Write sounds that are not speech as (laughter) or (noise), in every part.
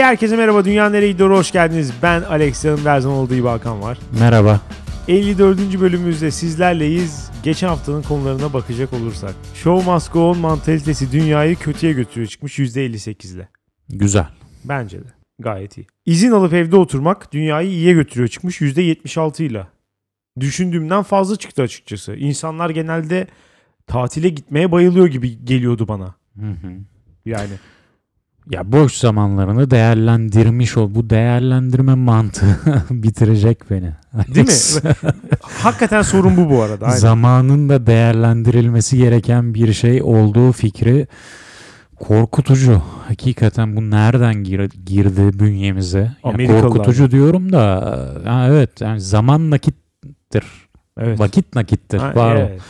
Hey herkese merhaba. Dünya nereye gidiyor? Hoş geldiniz. Ben Alex yanımda her zaman olduğu gibi Hakan var. Merhaba. 54. bölümümüzde sizlerleyiz. Geçen haftanın konularına bakacak olursak. Show must go on mantalitesi dünyayı kötüye götürüyor çıkmış %58 ile. Güzel. Bence de. Gayet iyi. İzin alıp evde oturmak dünyayı iyiye götürüyor çıkmış %76 ile. Düşündüğümden fazla çıktı açıkçası. İnsanlar genelde tatile gitmeye bayılıyor gibi geliyordu bana. Hı hı. Yani Ya boş zamanlarını değerlendirmiş ol. Bu değerlendirme mantığı (laughs) bitirecek beni. Değil mi? (laughs) hakikaten sorun bu bu arada. Aynen. Zamanın da değerlendirilmesi gereken bir şey olduğu fikri korkutucu. Hakikaten bu nereden gir- girdi bünyemize? Ya Amerikalılar. korkutucu diyorum da ha, evet yani zaman nakittir. Evet. Vakit nakittir. Ha, Pardon. evet.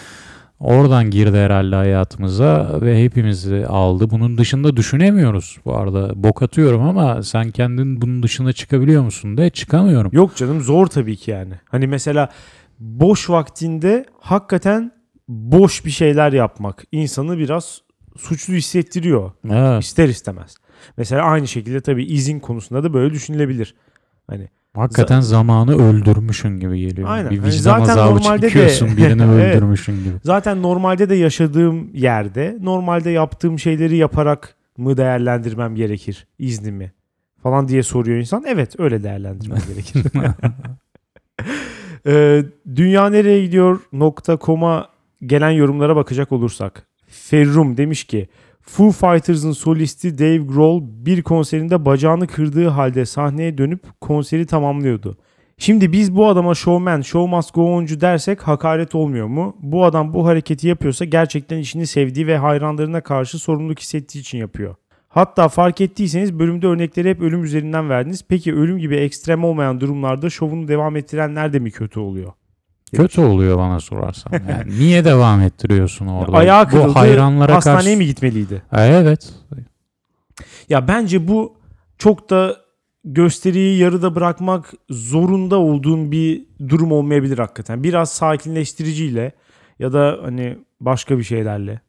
Oradan girdi herhalde hayatımıza ve hepimizi aldı. Bunun dışında düşünemiyoruz bu arada. Bok atıyorum ama sen kendin bunun dışına çıkabiliyor musun de çıkamıyorum. Yok canım zor tabii ki yani. Hani mesela boş vaktinde hakikaten boş bir şeyler yapmak insanı biraz suçlu hissettiriyor. Evet, İster istemez. Mesela aynı şekilde tabii izin konusunda da böyle düşünülebilir. Hani hakikaten zamanı öldürmüşün gibi geliyor. Aynen. Bir Hani vicdan zaten azabı normalde de- çekiyorsun (laughs) birini Evet. öldürmüşün gibi. zaten normalde de yaşadığım yerde normalde yaptığım şeyleri yaparak mı değerlendirmem gerekir iznimi falan diye soruyor insan. Evet öyle değerlendirmem (laughs) gerekir. Ee, Dünya nereye gidiyor .com'a gelen yorumlara bakacak olursak. Ferrum demiş ki Foo Fighters'ın solisti Dave Grohl bir konserinde bacağını kırdığı halde sahneye dönüp konseri tamamlıyordu. Şimdi biz bu adama showman, show must go on'cu dersek hakaret olmuyor mu? Bu adam bu hareketi yapıyorsa gerçekten işini sevdiği ve hayranlarına karşı sorumluluk hissettiği için yapıyor. Hatta fark ettiyseniz bölümde örnekleri hep ölüm üzerinden verdiniz. Peki ölüm gibi ekstrem olmayan durumlarda şovunu devam ettirenler de mi kötü oluyor? Kötü oluyor bana sorarsan. (laughs) Yani niye devam ettiriyorsun orada? Ayağı kırıldı, bu hayranlara hastaneye karşı... mi gitmeliydi? Evet. Ya bence bu çok da gösteriyi yarıda bırakmak zorunda olduğun bir durum olmayabilir hakikaten. Biraz sakinleştiriciyle ya da hani başka bir şeylerle.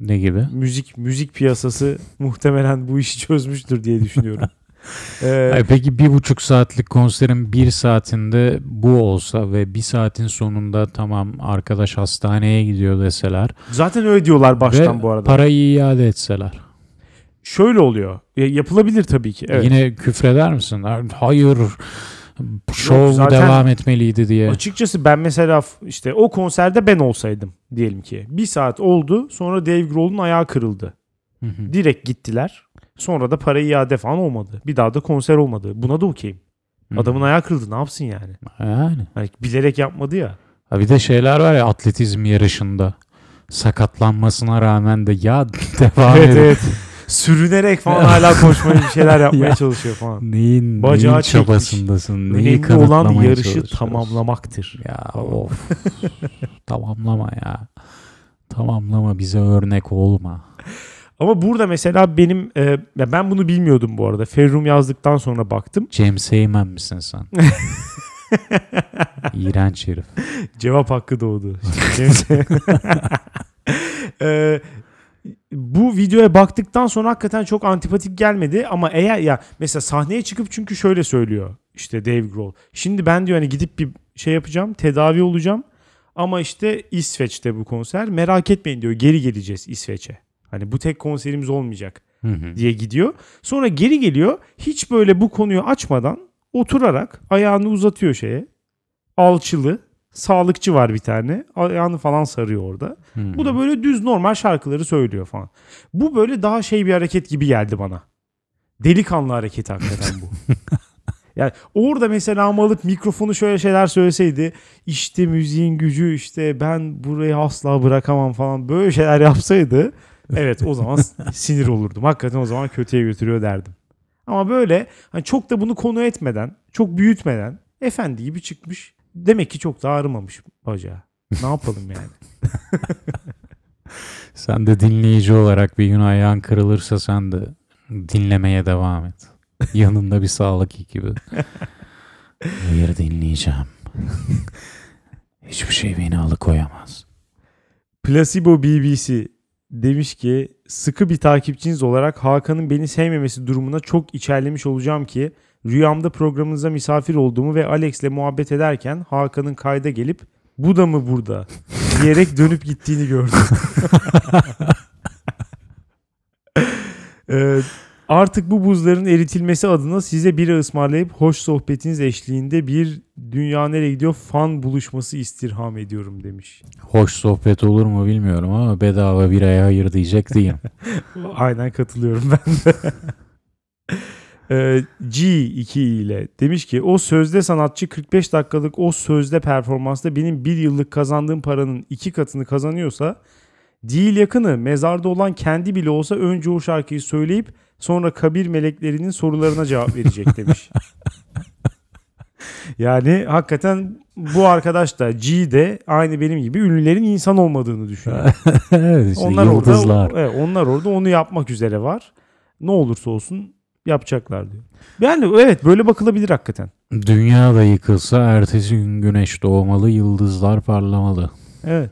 Ne gibi? Müzik müzik piyasası muhtemelen bu işi çözmüştür diye düşünüyorum. (laughs) Ee, Ay, peki bir buçuk saatlik konserin bir saatinde bu olsa ve bir saatin sonunda tamam arkadaş hastaneye gidiyor deseler zaten öyle diyorlar baştan ve bu arada. parayı iade etseler. Şöyle oluyor. Ya, yapılabilir tabii ki. Evet. Yine küfreder misin? Hayır şov zaten- devam etmeliydi diye. Açıkçası ben mesela işte o konserde ben olsaydım diyelim ki. Bir saat oldu sonra Dave Grohl'un ayağı kırıldı. Hı hı. Direkt gittiler. Sonra da para iade falan olmadı. Bir daha da konser olmadı. Buna da okeyim. Adamın ayağı kırıldı ne yapsın yani? yani. Hani bilerek yapmadı ya. Ha bir de şeyler var ya atletizm yarışında sakatlanmasına rağmen de ya (laughs) devam evet edin. evet. Sürünerek falan hala (laughs) koşmaya bir şeyler yapmaya Ya. çalışıyor falan. Neyin, Bacağı neyin çekmiş. çabasındasın? Neyi Önemli olan yarışı tamamlamaktır. Ya of. tamamlama ya. Tamamlama bize örnek olma. (laughs) Ama burada mesela benim e, ya ben bunu bilmiyordum bu arada. Ferrum yazdıktan sonra baktım. James Heyman misin sen? (laughs) İğrenç herif. Cevap hakkı doğdu. James- Ee, (laughs) bu videoya baktıktan sonra hakikaten çok antipatik gelmedi ama eğer ya mesela sahneye çıkıp çünkü şöyle söylüyor işte Dave Grohl. Şimdi ben diyor hani gidip bir şey yapacağım, tedavi olacağım ama işte İsveç'te bu konser. Merak etmeyin diyor. Geri geleceğiz İsveç'e. Hani bu tek konserimiz olmayacak Hı hı. diye gidiyor. Sonra geri geliyor. Hiç böyle bu konuyu açmadan oturarak ayağını uzatıyor şeye. Alçılı. Sağlıkçı var bir tane. Ayağını falan sarıyor orada. Hı. Bu da böyle düz normal şarkıları söylüyor falan. Bu böyle daha şey bir hareket gibi geldi bana. Delikanlı hareketi hakikaten bu. (laughs) yani orada mesela ama alıp mikrofonu şöyle şeyler söyleseydi işte müziğin gücü işte ben burayı asla bırakamam falan böyle şeyler yapsaydı evet o zaman (laughs) sinir olurdum. Hakikaten o zaman kötüye götürüyor derdim. Ama böyle hani çok da bunu konu etmeden, çok büyütmeden efendi gibi çıkmış. Demek ki çok da ağrımamış bacağı. Ne yapalım yani? (laughs) Sen de dinleyici olarak bir gün ayağın kırılırsa sen de dinlemeye devam et. Yanında bir sağlık ekibi. (laughs) Hayır dinleyeceğim. Hiçbir şey beni alıkoyamaz. Placebo BBC demiş ki sıkı bir takipçiniz olarak Hakan'ın beni sevmemesi durumuna çok içerlemiş olacağım ki rüyamda programınıza misafir olduğumu ve Alex'le muhabbet ederken Hakan'ın kayda gelip bu da mı burada diyerek (laughs) dönüp gittiğini gördüm. (laughs) Ee, artık bu buzların eritilmesi adına size bira ısmarlayıp hoş sohbetiniz eşliğinde bir dünya nereye gidiyor fan buluşması istirham ediyorum demiş. Hoş sohbet olur mu bilmiyorum ama bedava biraya hayır diyecek değilim. (laughs) Aynen katılıyorum ben de. (laughs) Ee, G2 ile demiş ki o sözde sanatçı 45 dakikalık o sözde performansta benim bir yıllık kazandığım paranın iki katını kazanıyorsa değil yakını mezarda olan kendi bile olsa önce o şarkıyı söyleyip sonra kabir meleklerinin sorularına cevap verecek demiş. (laughs) yani hakikaten bu arkadaş da G de aynı benim gibi ünlülerin insan olmadığını düşünüyor. (laughs) evet işte onlar yıldızlar. orada evet, onlar orada onu yapmak üzere var. Ne olursa olsun yapacaklar diyor. Yani evet böyle bakılabilir hakikaten. Dünya da yıkılsa ertesi gün güneş doğmalı, yıldızlar parlamalı. Evet.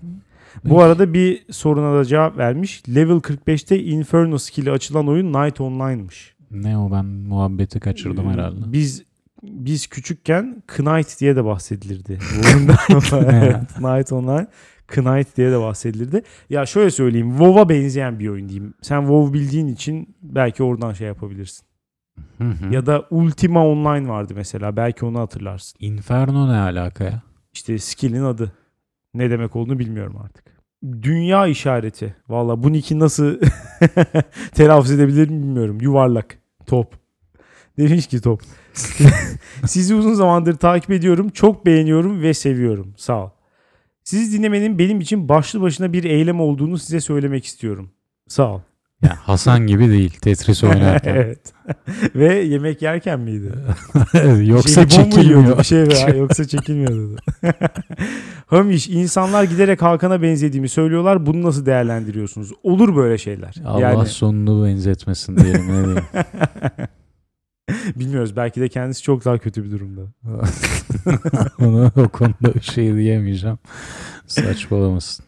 Bu arada bir soruna da cevap vermiş. Level 45'te Inferno skill'i açılan oyun Night Online'mış. Ne o ben muhabbeti kaçırdım Ee, herhalde. Biz biz küçükken Knight diye de bahsedilirdi. Bu oyunda. (laughs) evet, Night Online Knight diye de bahsedilirdi. Ya şöyle söyleyeyim. WoW'a benzeyen bir oyun diyeyim. Sen WoW bildiğin için belki oradan şey yapabilirsin. Hı hı. Ya da Ultima Online vardı mesela. Belki onu hatırlarsın. Inferno ne alaka ya? İşte skill'in adı. Ne demek olduğunu bilmiyorum artık. Dünya işareti. Valla bu nick'i nasıl (laughs) telaffuz edebilirim bilmiyorum. Yuvarlak. Top. Demiş ki top. (laughs) Sizi uzun zamandır takip ediyorum. Çok beğeniyorum ve seviyorum. Sağ ol. Sizi dinlemenin benim için başlı başına bir eylem olduğunu size söylemek istiyorum. Sağ ol. Ya Hasan gibi değil Tetris (laughs) oynarken. evet. (laughs) ve yemek yerken miydi? (laughs) Yoksa Jelibon çekilmiyor. Bir şey veya yoksa çekilmiyordu. Hamiş insanlar giderek Hakan'a benzediğimi söylüyorlar. Bunu nasıl değerlendiriyorsunuz? Olur böyle şeyler. Allah yani sonunu benzetmesin diyelim ne diyeyim. bilmiyoruz. Belki de kendisi çok daha kötü bir durumda. Ona o konuda bir şey diyemeyeceğim. Saçmalamasın.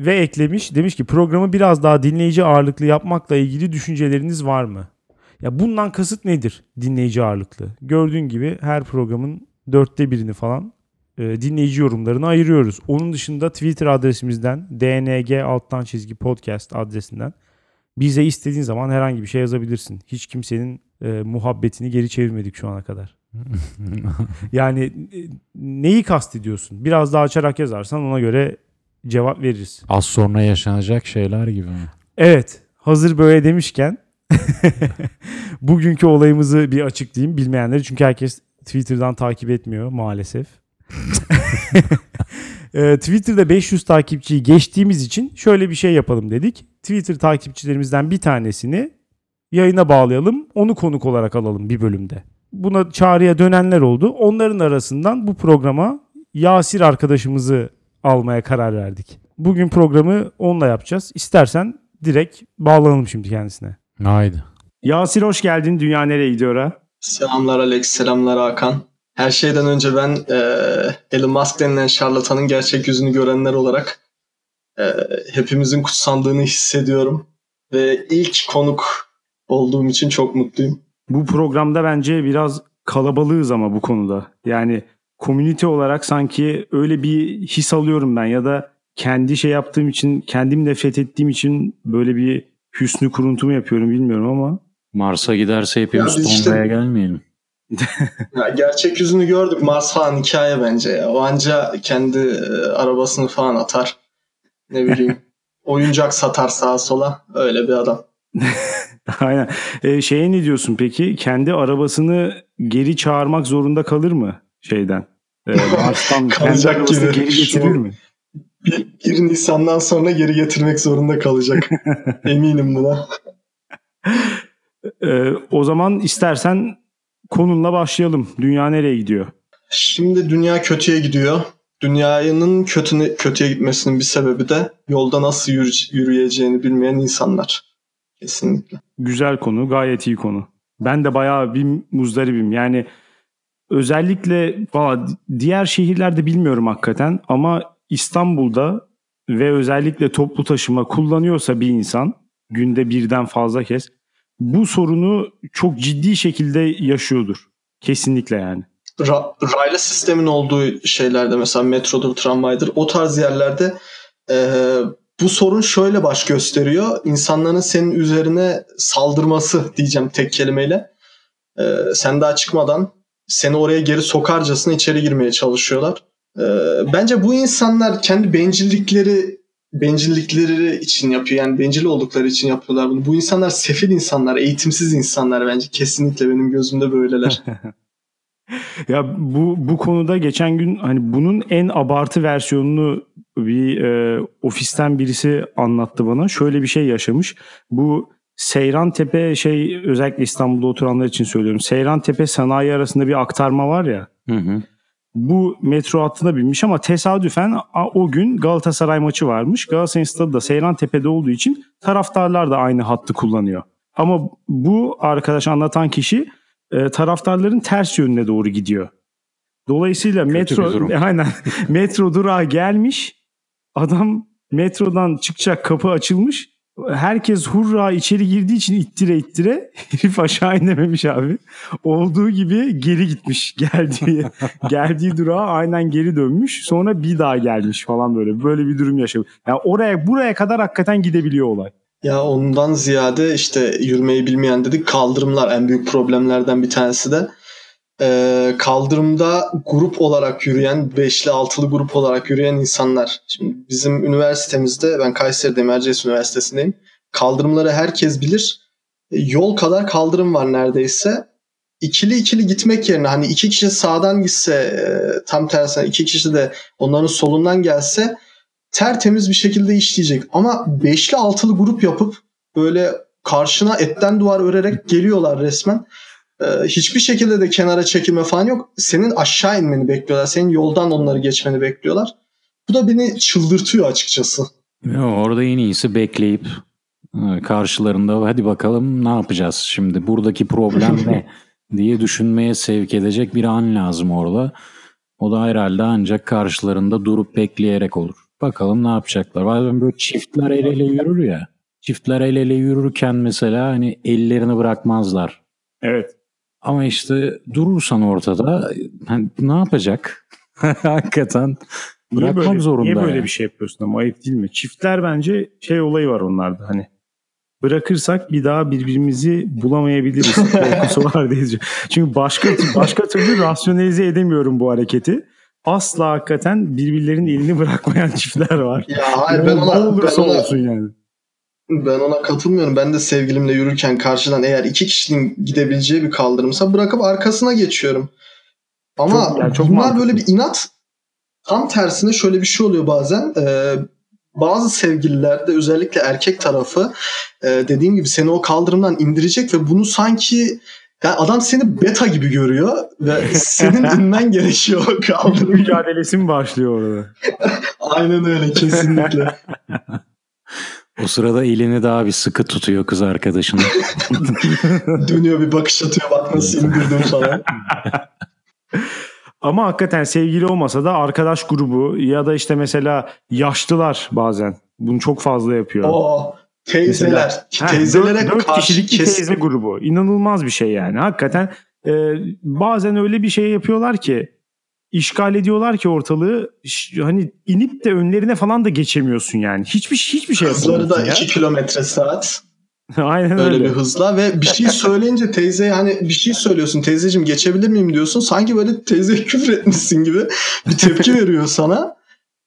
Ve eklemiş. Demiş ki programı biraz daha dinleyici ağırlıklı yapmakla ilgili düşünceleriniz var mı? Ya bundan kasıt nedir dinleyici ağırlıklı? Gördüğün gibi her programın dörtte birini falan e, dinleyici yorumlarını ayırıyoruz. Onun dışında Twitter adresimizden dng alttan çizgi podcast adresinden bize istediğin zaman herhangi bir şey yazabilirsin. Hiç kimsenin e, muhabbetini geri çevirmedik şu ana kadar. (laughs) Yani e, neyi kastediyorsun? Biraz daha açarak yazarsan ona göre cevap veririz. Az sonra yaşanacak şeyler gibi mi? Evet, hazır böyle demişken (laughs) bugünkü olayımızı bir açıklayayım bilmeyenleri çünkü herkes Twitter'dan takip etmiyor maalesef. (laughs) Ee, Twitter'da 500 takipçiyi geçtiğimiz için şöyle bir şey yapalım dedik. Twitter takipçilerimizden bir tanesini yayına bağlayalım, onu konuk olarak alalım bir bölümde. Buna çağrıya dönenler oldu. Onların arasından bu programa Yasir arkadaşımızı almaya karar verdik. Bugün programı onunla yapacağız. İstersen direkt bağlanalım şimdi kendisine. Haydi. Yasir hoş geldin. Dünya nereye gidiyor ha? Selamlar Alex, selamlar Hakan. Her şeyden önce ben eee Elon Musk denilen şarlatanın gerçek yüzünü görenler olarak eee, hepimizin kutsandığını hissediyorum. Ve ilk konuk olduğum için çok mutluyum. Bu programda bence biraz kalabalığız ama bu konuda. Yani komünite olarak sanki öyle bir his alıyorum ben ya da kendi şey yaptığım için, kendim nefret ettiğim için böyle bir hüsnü kuruntu mu yapıyorum bilmiyorum ama Mars'a giderse hepimiz Ya işte- Tonga'ya gelmeyelim. (laughs) Ya gerçek yüzünü gördük. Mars falan hikaye bence ya. O anca kendi eee, arabasını falan atar. Ne bileyim. (laughs) oyuncak satar sağa sola. Öyle bir adam. (laughs) Aynen. Ee, şeye ne diyorsun peki? Kendi arabasını geri çağırmak zorunda kalır mı şeyden? Ee, (laughs) Mars'tan Kalacak gibi. geri Şu- getirir mi? Bir, 1 Nisan'dan sonra geri getirmek zorunda kalacak. (laughs) Eminim buna. Ee, o zaman istersen konunla başlayalım. Dünya nereye gidiyor? Şimdi dünya kötüye gidiyor. Dünyanın kötüne, kötüye gitmesinin bir sebebi de yolda nasıl yürü- yürüyeceğini bilmeyen insanlar. Kesinlikle. Güzel konu, gayet iyi konu. Ben de bayağı bir muzdaribim. Yani özellikle valla diğer şehirlerde bilmiyorum hakikaten ama İstanbul'da ve özellikle toplu taşıma kullanıyorsa bir insan Günde birden fazla kez. Bu sorunu çok ciddi şekilde yaşıyordur. Kesinlikle yani. Ra- raylı sistemin olduğu şeylerde mesela metrodur, tramvaydır o tarz yerlerde e, bu sorun şöyle baş gösteriyor. İnsanların senin üzerine saldırması diyeceğim tek kelimeyle. E, sen daha çıkmadan seni oraya geri sokarcasına içeri girmeye çalışıyorlar. E, bence bu insanlar kendi bencillikleri bencillikleri için yapıyor. Yani bencil oldukları için yapıyorlar bunu. Bu insanlar sefil insanlar, eğitimsiz insanlar bence. Kesinlikle benim gözümde böyleler. (laughs) Ya bu bu konuda geçen gün hani bunun en abartı versiyonunu bir e, ofisten birisi anlattı bana. Şöyle bir şey yaşamış. Bu Seyran Tepe şey özellikle İstanbul'da oturanlar için söylüyorum. Seyran Tepe sanayi arasında bir aktarma var ya. Hı hı. Bu metro hattına binmiş ama tesadüfen o gün Galatasaray maçı varmış. Galatasaray stadı da Seyran Tepe'de olduğu için taraftarlar da aynı hattı kullanıyor. Ama bu arkadaş anlatan kişi e, taraftarların ters yönüne doğru gidiyor. Dolayısıyla Kötü metro (laughs) aynen metro durağı gelmiş. Adam metrodan çıkacak kapı açılmış. Herkes hurra içeri girdiği için ittire ittire herif aşağı inememiş abi. Olduğu gibi geri gitmiş. (laughs) Geldiği geldiği durağa aynen geri dönmüş. Sonra bir daha gelmiş falan böyle. Böyle bir durum yaşamış. Yani oraya buraya kadar hakikaten gidebiliyor olay. Ya ondan ziyade işte yürümeyi bilmeyen dedik kaldırımlar en büyük problemlerden bir tanesi de. Ee, kaldırımda grup olarak yürüyen, beşli altılı grup olarak yürüyen insanlar. Şimdi bizim üniversitemizde, ben Kayseri'deyim, Erciyes Üniversitesi'ndeyim. Kaldırımları herkes bilir. E, Yol kadar kaldırım var neredeyse. İkili ikili gitmek yerine hani iki kişi sağdan gitse e, tam tersine iki kişi de onların solundan gelse tertemiz bir şekilde işleyecek. Ama beşli altılı grup yapıp böyle karşına etten duvar örerek geliyorlar resmen. Ee, hiçbir şekilde de kenara çekilme falan yok. Senin aşağı inmeni bekliyorlar. Senin yoldan onları geçmeni bekliyorlar. Bu da beni çıldırtıyor açıkçası. Yo, orada en iyisi bekleyip e, karşılarında hadi bakalım ne yapacağız şimdi buradaki problem ne (laughs) diye düşünmeye sevk edecek bir an lazım orada. O da herhalde ancak karşılarında durup bekleyerek olur. Bakalım ne yapacaklar. Bazen böyle çiftler el ele yürür ya. Çiftler el ele yürürken mesela hani ellerini bırakmazlar. Evet. Ama işte durursan ortada hani ne yapacak? (laughs) Hakikaten Niye bırakmak böyle, zorunda. Niye böyle yani. bir şey yapıyorsun ama ayıp değil mi? Çiftler bence şey olayı var onlarda hani. Bırakırsak bir daha birbirimizi bulamayabiliriz. (laughs) Korkusu var diye. Çünkü başka başka türlü rasyonelize edemiyorum bu hareketi. Asla hakikaten birbirlerinin elini bırakmayan (laughs) çiftler var. Ya hayır ben ona, ben olursa ona, olsun yani. Ben ona katılmıyorum. Ben de sevgilimle yürürken karşıdan eğer iki kişinin gidebileceği bir kaldırımsa bırakıp arkasına geçiyorum. Ama Çok- yani çok bunlar mantıklı. böyle bir inat. Tam tersine şöyle bir şey oluyor bazen. Ee, bazı sevgililerde özellikle erkek tarafı e, dediğim gibi seni o kaldırımdan indirecek ve bunu sanki yani adam seni beta gibi görüyor ve (laughs) senin inmen gerekiyor o kaldırım. Mücadelesi mi başlıyor orada? (laughs) Aynen öyle kesinlikle. (laughs) O sırada elini daha bir sıkı tutuyor kız arkadaşının. (laughs) Dönüyor bir bakış atıyor bak nasıl indirdim falan. (laughs) Ama hakikaten sevgili olmasa da arkadaş grubu ya da işte mesela yaşlılar bazen bunu çok fazla yapıyor. O teyzeler. Ha, teyzelere dört, dört karşı kişilik bir teyze grubu. İnanılmaz bir şey yani. Hakikaten e, bazen öyle bir şey yapıyorlar ki işgal ediyorlar ki ortalığı hani inip de önlerine falan da geçemiyorsun yani. Hiçbir hiçbir şey Hızları da yapamıyorsun 2 kilometre saat. (laughs) Aynen Öyle öyle. bir hızla ve bir şey (laughs) söyleyince teyzeye hani bir şey söylüyorsun teyzeciğim geçebilir miyim diyorsun. Sanki böyle teyzeye (laughs) küfür etmişsin gibi bir tepki veriyor sana.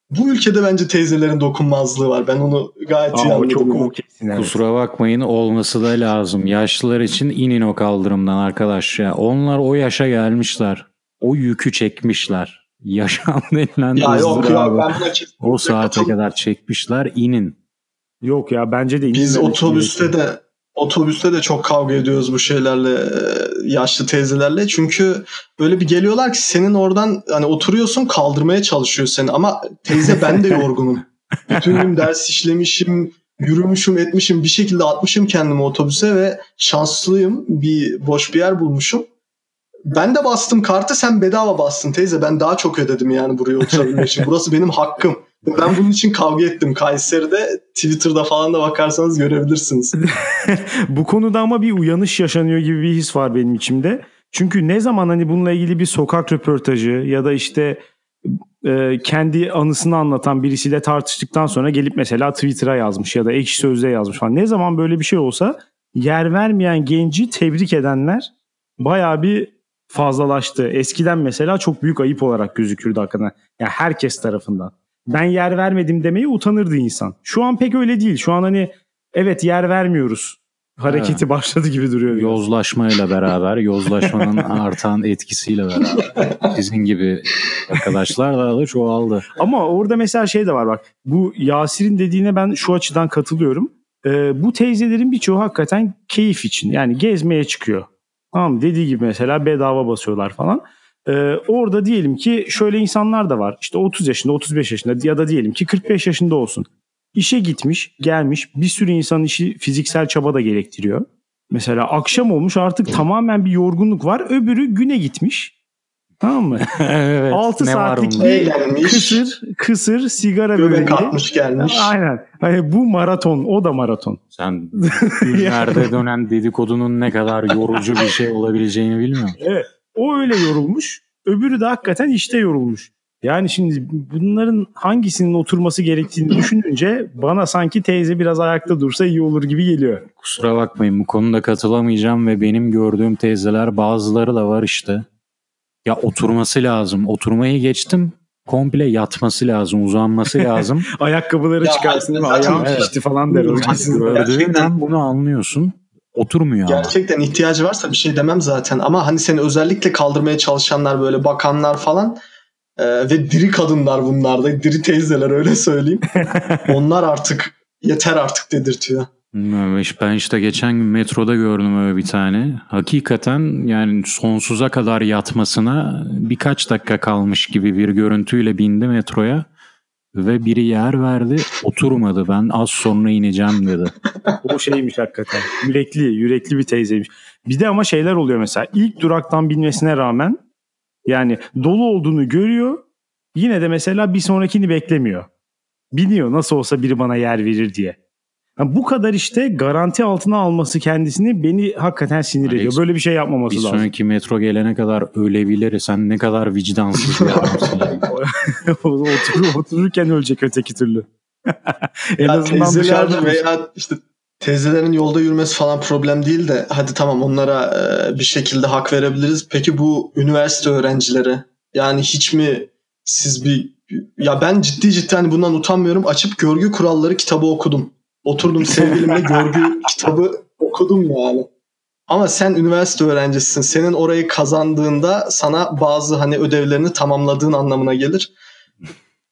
Bu ülkede bence teyzelerin dokunmazlığı var. Ben onu gayet iyi Aa, o anladım. çok yani. o kesin. evet. Kusura bakmayın olması da lazım. Yaşlılar için inin o kaldırımdan arkadaş ya. Onlar o yaşa gelmişler. O yükü çekmişler. (laughs) Yaşam denilen Ya yok ya ben buna kesinlikle o saate katılmıyorum. kadar çekmişler. inin. Yok ya bence de Biz otobüste gerekiyor. de otobüste de çok kavga ediyoruz bu şeylerle e, yaşlı teyzelerle. Çünkü böyle bir geliyorlar ki senin oradan hani oturuyorsun kaldırmaya çalışıyor seni ama teyze ben de yorgunum. (laughs) Bütün gün ders işlemişim, yürümüşüm, etmişim, bir şekilde atmışım kendimi otobüse ve şanslıyım. Bir boş bir yer bulmuşum. Ben de bastım kartı sen bedava bastın teyze. Ben daha çok ödedim yani buraya oturabilmek için. (laughs) Burası benim hakkım. Ben bunun için kavga ettim Kayseri'de. Twitter'da falan da bakarsanız görebilirsiniz. (laughs) Bu konuda ama bir uyanış yaşanıyor gibi bir his var benim içimde. Çünkü ne zaman hani bununla ilgili bir sokak röportajı ya da işte e, kendi anısını anlatan birisiyle tartıştıktan sonra gelip mesela Twitter'a yazmış ya da ekşi sözlüğe yazmış falan. Ne zaman böyle bir şey olsa yer vermeyen genci tebrik edenler bayağı bir fazlalaştı. Eskiden mesela çok büyük ayıp olarak gözükürdü hakikaten. Yani herkes tarafından. Ben yer vermedim demeye utanırdı insan. Şu an pek öyle değil. Şu an hani evet yer vermiyoruz. Hareketi başladı gibi duruyor. Yozlaşmayla beraber, yozlaşmanın (laughs) artan etkisiyle beraber sizin gibi arkadaşlar da da çoğaldı. Ama orada mesela şey de var bak. Bu Yasir'in dediğine ben şu açıdan katılıyorum. Ee, bu teyzelerin birçoğu hakikaten keyif için. Yani gezmeye çıkıyor. Tamam? Dediği gibi mesela bedava basıyorlar falan. Ee, orada diyelim ki şöyle insanlar da var. İşte 30 yaşında, 35 yaşında ya da diyelim ki 45 yaşında olsun. İşe gitmiş, gelmiş. Bir sürü insanın işi fiziksel çaba da gerektiriyor. Mesela akşam olmuş artık tamamen bir yorgunluk var. Öbürü güne gitmiş. Tamam mı? (laughs) evet. 6 ne var saatlik bir Eğlenmiş. kısır, kısır sigara Göbek böreği. atmış gelmiş. Aynen. Hani bu maraton, o da maraton. Sen (laughs) günlerde dönen dedikodunun ne kadar yorucu bir şey olabileceğini bilmiyor musun? Evet. O öyle yorulmuş. Öbürü de hakikaten işte yorulmuş. Yani şimdi bunların hangisinin oturması gerektiğini düşününce bana sanki teyze biraz ayakta dursa iyi olur gibi geliyor. Kusura bakmayın bu konuda katılamayacağım ve benim gördüğüm teyzeler bazıları da var işte. Ya oturması lazım. Oturmayı geçtim. Komple yatması lazım, uzanması (laughs) lazım. Ayakkabıları Ya, çıkarsın değil mi? zaten- Ayağım Evet. şişti falan der. o Gerçekten. bunu anlıyorsun. Oturmuyor ama. Gerçekten ihtiyacı varsa bir şey demem zaten. Ama hani seni özellikle kaldırmaya çalışanlar böyle bakanlar falan e, ve diri kadınlar bunlar da. Diri teyzeler öyle söyleyeyim. (laughs) Onlar artık yeter artık dedirtiyor. Ben işte geçen gün metroda gördüm öyle bir tane. Hakikaten yani sonsuza kadar yatmasına birkaç dakika kalmış gibi bir görüntüyle bindi metroya. Ve biri yer verdi oturmadı ben az sonra ineceğim dedi. (laughs) O şeymiş hakikaten. Yürekli, yürekli bir teyzeymiş. Bir de ama şeyler oluyor mesela. İlk duraktan binmesine rağmen yani dolu olduğunu görüyor. Yine de mesela bir sonrakini beklemiyor. Biniyor nasıl olsa biri bana yer verir diye. Yani bu kadar işte garanti altına alması kendisini beni hakikaten sinir Alex, ediyor. Böyle bir şey yapmaması Bir lazım. sonraki metro gelene kadar ölebilir. Sen ne kadar vicdansız bir adamsın. (laughs) Otur, otururken ölecek öteki türlü. (laughs) en Ya azından teyzeler dışarıda veya işte teyzelerin yolda yürümesi falan problem değil de hadi tamam onlara e, bir şekilde hak verebiliriz. Peki bu üniversite öğrencileri yani hiç mi siz bir ya ben ciddi ciddi hani bundan utanmıyorum. Açıp görgü kuralları kitabı okudum. Oturdum sevgilimle görgü (laughs) kitabı okudum yani. Ama sen üniversite öğrencisisin. Senin orayı kazandığında sana bazı hani ödevlerini tamamladığın anlamına gelir.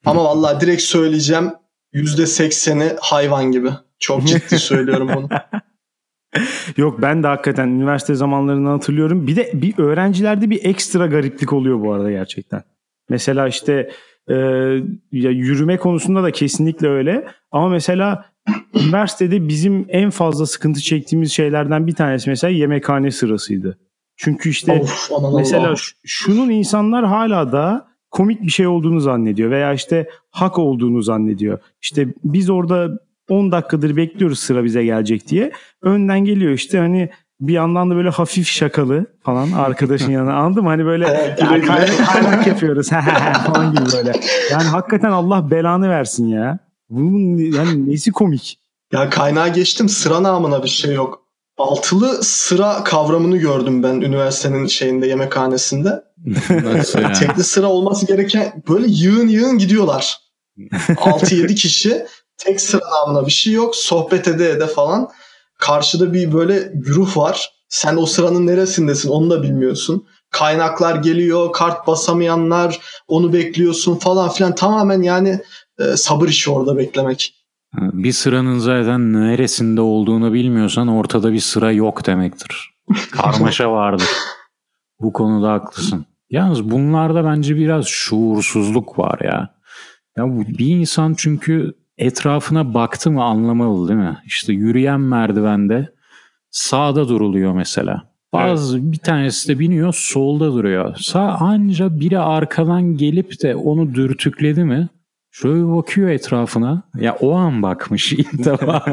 Ama vallahi direkt söyleyeceğim %80'i hayvan gibi. Çok ciddi (laughs) söylüyorum bunu. Yok ben de hakikaten üniversite zamanlarından hatırlıyorum. Bir de bir öğrencilerde bir ekstra gariplik oluyor bu arada gerçekten. Mesela işte e, ya yürüme konusunda da kesinlikle öyle. Ama mesela üniversitede bizim en fazla sıkıntı çektiğimiz şeylerden bir tanesi mesela yemekhane sırasıydı. Çünkü işte of aman Mesela Allah'ım. ş- şunun insanlar hala da komik bir şey olduğunu zannediyor veya işte hak olduğunu zannediyor. İşte biz orada 10 dakikadır bekliyoruz sıra bize gelecek diye. Önden geliyor işte hani bir yandan da böyle hafif şakalı falan arkadaşın yanına anladın mı? Hani böyle kaynak yapıyoruz (laughs) falan gibi böyle. Yani hakikaten Allah belanı versin ya. Bunun yani nesi komik? Ya kaynağa geçtim sıra namına bir şey yok. Altılı sıra kavramını gördüm ben üniversitenin şeyinde yemekhanesinde. Yani? Tekli sıra olması gereken böyle yığın yığın gidiyorlar. (laughs) 6-7 kişi tek sıra namına bir şey yok. Sohbet ede ede falan. Karşıda bir böyle güruh var. Sen o sıranın neresindesin onu da bilmiyorsun. Kaynaklar geliyor, kart basamayanlar, onu bekliyorsun falan filan. Tamamen yani e, sabır işi orada beklemek. Bir sıranın zaten neresinde olduğunu bilmiyorsan ortada bir sıra yok demektir. (laughs) Karmaşa vardır. Bu konuda haklısın. Yalnız bunlarda bence biraz şuursuzluk var ya. Ya bir insan çünkü etrafına baktı mı anlamalı değil mi? İşte yürüyen merdivende sağda duruluyor mesela. Bazı bir tanesi de biniyor solda duruyor. Sağ anca biri arkadan gelip de onu dürtükledi mi Şöyle bakıyor etrafına. Ya o an bakmış (laughs) ilk defa.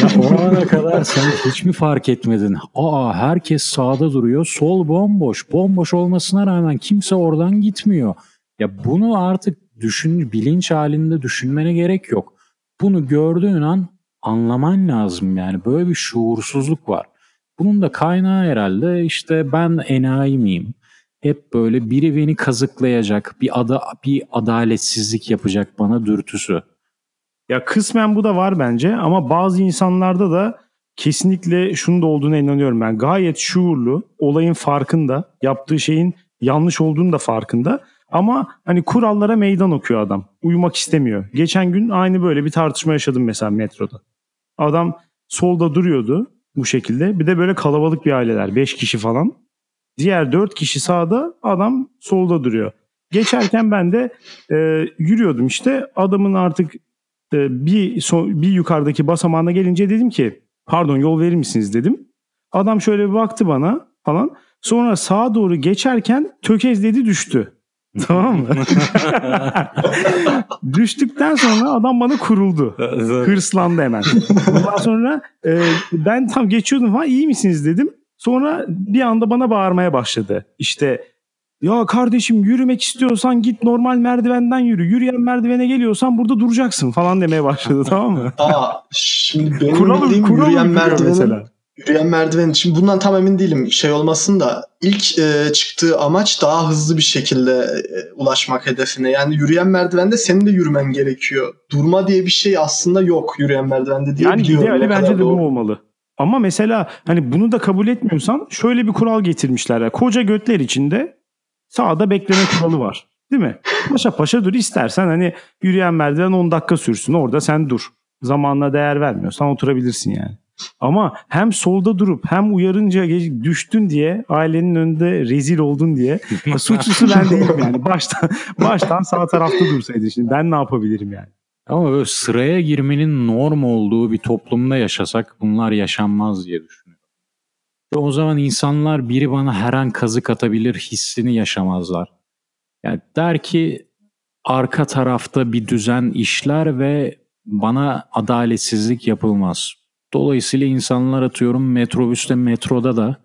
ya o ana kadar sen hiç mi fark etmedin? Aa herkes sağda duruyor. Sol bomboş. Bomboş olmasına rağmen kimse oradan gitmiyor. Ya bunu artık düşün, bilinç halinde düşünmene gerek yok. Bunu gördüğün an anlaman lazım yani. Böyle bir şuursuzluk var. Bunun da kaynağı herhalde işte ben enayi miyim? Hep böyle biri beni kazıklayacak, bir ada bir adaletsizlik yapacak bana dürtüsü. Ya kısmen bu da var bence ama bazı insanlarda da kesinlikle şunun da olduğuna inanıyorum ben. Gayet şuurlu, olayın farkında, yaptığı şeyin yanlış olduğunu da farkında. Ama hani kurallara meydan okuyor adam. Uyumak istemiyor. Geçen gün aynı böyle bir tartışma yaşadım mesela metroda. Adam solda duruyordu bu şekilde. Bir de böyle kalabalık bir aileler. 5 kişi falan. Diğer 4 kişi sağda adam solda duruyor. Geçerken ben de e, yürüyordum işte. Adamın artık e, bir, so- bir yukarıdaki basamağına gelince dedim ki pardon yol verir misiniz dedim. Adam şöyle bir baktı bana falan. Sonra sağa doğru geçerken tökezledi düştü. (laughs) Tamam mı? (laughs) Düştükten sonra adam bana kuruldu. Hırslandı hemen. Ondan sonra e, ben tam geçiyordum falan iyi misiniz dedim. Sonra bir anda bana bağırmaya başladı. İşte ya kardeşim yürümek istiyorsan git normal merdivenden yürü. Yürüyen merdivene geliyorsan burada duracaksın falan demeye başladı (laughs) tamam mı? Aa, şimdi benim Kuralı, bildiğim kuralı yürüyen merdivenin mesela. Yürüyen merdiven. Şimdi bundan tam emin değilim. Şey olmasın da ilk e, çıktığı amaç daha hızlı bir şekilde e, ulaşmak hedefine. Yani yürüyen merdivende senin de yürümen gerekiyor. Durma diye bir şey aslında yok yürüyen merdivende diye Yani biliyorum. ideali O kadar bence de bu olmalı. Ama mesela hani bunu da kabul etmiyorsan şöyle bir kural getirmişler. ya. Koca götler içinde sağda bekleme kuralı var. Değil mi? Paşa paşa dur istersen hani yürüyen merdiven 10 dakika sürsün orada sen dur. Zamanla değer vermiyorsan oturabilirsin yani. Ama hem solda durup hem uyarınca düştün diye ailenin önünde rezil oldun diye (laughs) suçlusu ben değilim yani. Baştan baştan sağ tarafta dursaydın şimdi ben ne yapabilirim yani? Ama böyle sıraya girmenin norm olduğu bir toplumda yaşasak bunlar yaşanmaz diye düşünüyorum. Ve o zaman insanlar biri bana her an kazık atabilir hissini yaşamazlar. Yani der ki arka tarafta bir düzen işler ve bana adaletsizlik yapılmaz. Dolayısıyla insanlar atıyorum metrobüste metroda da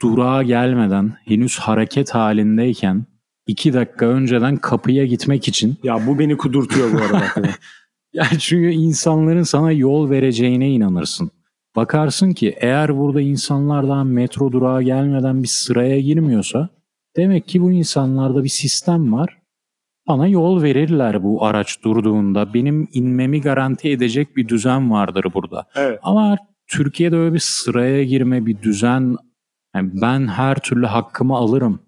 durağa gelmeden henüz hareket halindeyken iki dakika önceden kapıya gitmek için Ya bu beni kudurtuyor bu arada. (laughs) yani çünkü insanların sana yol vereceğine inanırsın. Bakarsın ki eğer burada insanlar daha metro durağa gelmeden bir sıraya girmiyorsa demek ki bu insanlarda bir sistem var. Bana yol verirler bu araç durduğunda. Benim inmemi garanti edecek bir düzen vardır burada. evet. Ama Türkiye'de öyle bir sıraya girme, bir düzen, yani ben her türlü hakkımı alırım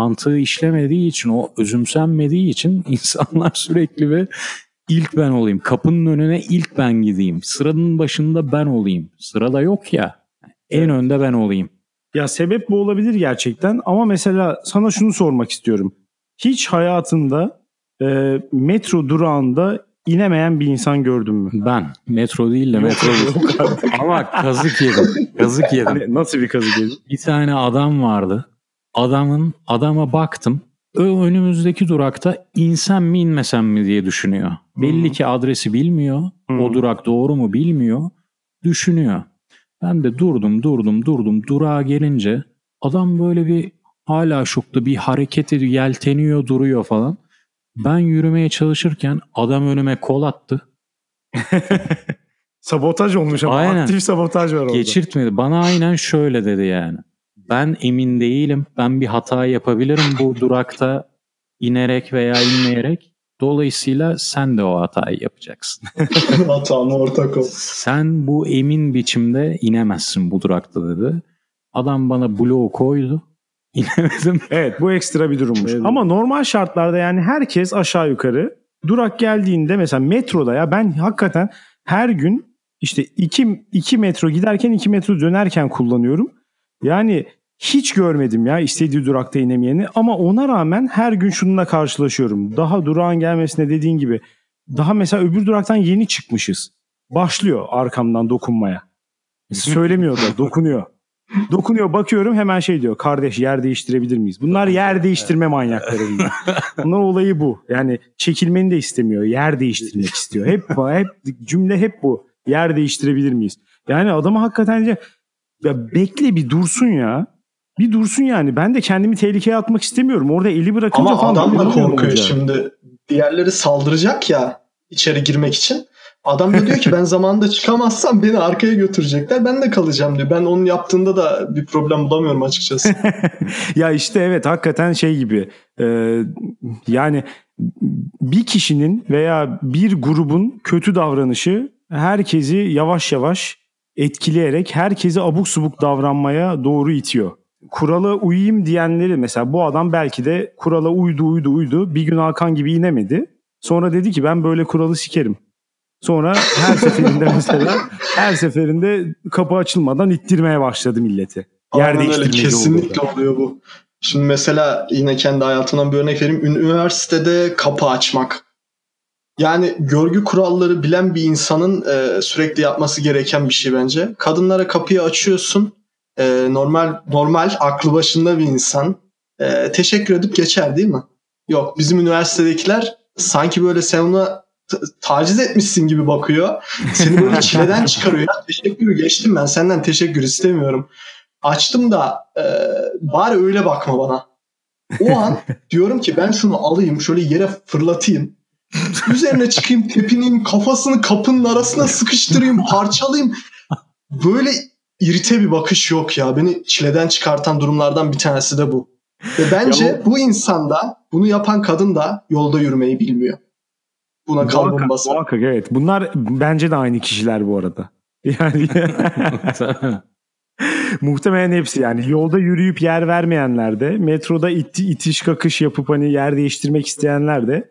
mantığı işlemediği için, o özümsenmediği için (laughs) insanlar sürekli ve ilk ben olayım. Kapının önüne ilk ben gideyim. Sıranın başında ben olayım. Sırada yok ya. En önde ben olayım. Ya sebep bu olabilir gerçekten ama mesela sana şunu sormak istiyorum. Hiç hayatında e, metro durağında inemeyen bir insan gördün mü? Ben. Metro değil de metro. Ama kazık yedim. Kazık yedim. Ne- Nasıl bir kazık yedin? bir tane adam vardı. Adamın adama baktım. Önümüzdeki durakta insem mi inmesem mi diye düşünüyor. Belli ki adresi bilmiyor. O durak doğru mu bilmiyor. Düşünüyor. Ben de durdum durdum durdum. Durağa gelince adam böyle bir hala şokta bir hareket ediyor. Yelteniyor duruyor falan. Ben yürümeye çalışırken adam önüme kol attı. (laughs) Sabotaj olmuş ama Aynen. aktif sabotaj var orada. Geçirtmedi. Bana aynen şöyle dedi yani. Ben emin değilim. Ben bir hata yapabilirim bu durakta inerek veya inmeyerek. Dolayısıyla sen de o hatayı yapacaksın. (laughs) Hatamı ortak ol. Sen bu emin biçimde inemezsin bu durakta dedi. Adam bana bloğu koydu. (laughs) İnemedim. Evet bu ekstra bir durummuş. Evet. Ama normal şartlarda yani herkes aşağı yukarı durak geldiğinde mesela metroda ya ben hakikaten her gün işte 2 2 metro giderken 2 metro dönerken kullanıyorum. Yani hiç görmedim ya istediği durakta inemeyeni ama ona rağmen her gün şununla karşılaşıyorum. Daha durağın gelmesine dediğin gibi daha mesela öbür duraktan yeni çıkmışız. Başlıyor arkamdan dokunmaya. (laughs) Söylemiyor da dokunuyor. Dokunuyor bakıyorum hemen şey diyor. Kardeş yer değiştirebilir miyiz? Bunlar yer değiştirme manyakları bunlar. Bunlar olayı bu. Yani çekilmeni de istemiyor. Yer değiştirmek istiyor. Hep. Hep cümle hep bu. Yer değiştirebilir miyiz? Yani adama hakikaten ya bekle bir dursun ya. Bir dursun yani. Ben de kendimi tehlikeye atmak istemiyorum. Orada eli bırakınca Ama falan. adam da korkuyor olacak. şimdi. Diğerleri saldıracak ya içeri girmek için. Adam da diyor ki ben zamanında çıkamazsam beni arkaya götürecekler. Ben de kalacağım diyor. Ben onun yaptığında da bir problem bulamıyorum açıkçası. (laughs) ya işte evet hakikaten şey gibi e, yani bir kişinin veya bir grubun kötü davranışı herkesi yavaş yavaş etkileyerek herkesi abuk subuk davranmaya doğru itiyor. Kurala uyayım diyenleri mesela bu adam belki de kurala uydu uydu uydu bir gün Hakan gibi inemedi. Sonra dedi ki ben böyle kuralı sikerim. Sonra her (laughs) seferinde mesela her seferinde kapı açılmadan ittirmeye başladı milleti. Yer Aynen öyle oldu kesinlikle orada. oluyor bu. Şimdi mesela yine kendi hayatımdan bir örnek vereyim. Üniversitede kapı açmak. Yani görgü kuralları bilen bir insanın e, sürekli yapması gereken bir şey bence. Kadınlara kapıyı açıyorsun. E, normal normal aklı başında bir insan e, teşekkür edip geçer değil mi? Yok bizim üniversitedekiler sanki böyle sen ona taciz etmişsin gibi bakıyor. Seni böyle (laughs) çileden çıkarıyor. Ya, teşekkürü geçtim ben senden teşekkür istemiyorum. Açtım da e, bari öyle bakma bana. O an (laughs) diyorum ki ben şunu alayım şöyle yere fırlatayım. Üzerine çıkayım tepineyim kafasını kapının arasına sıkıştırayım parçalayayım. Böyle irite bir bakış yok ya. Beni çileden çıkartan durumlardan bir tanesi de bu. Ve bence Ya bu insan da bunu yapan kadın da yolda yürümeyi bilmiyor. Buna kalbim basar. muhakkak evet. Bunlar bence de aynı kişiler bu arada. (laughs) Yani (laughs) muhtemelen hepsi yani yolda yürüyüp yer vermeyenler de metroda iti, itiş kakış yapıp hani yer değiştirmek isteyenler de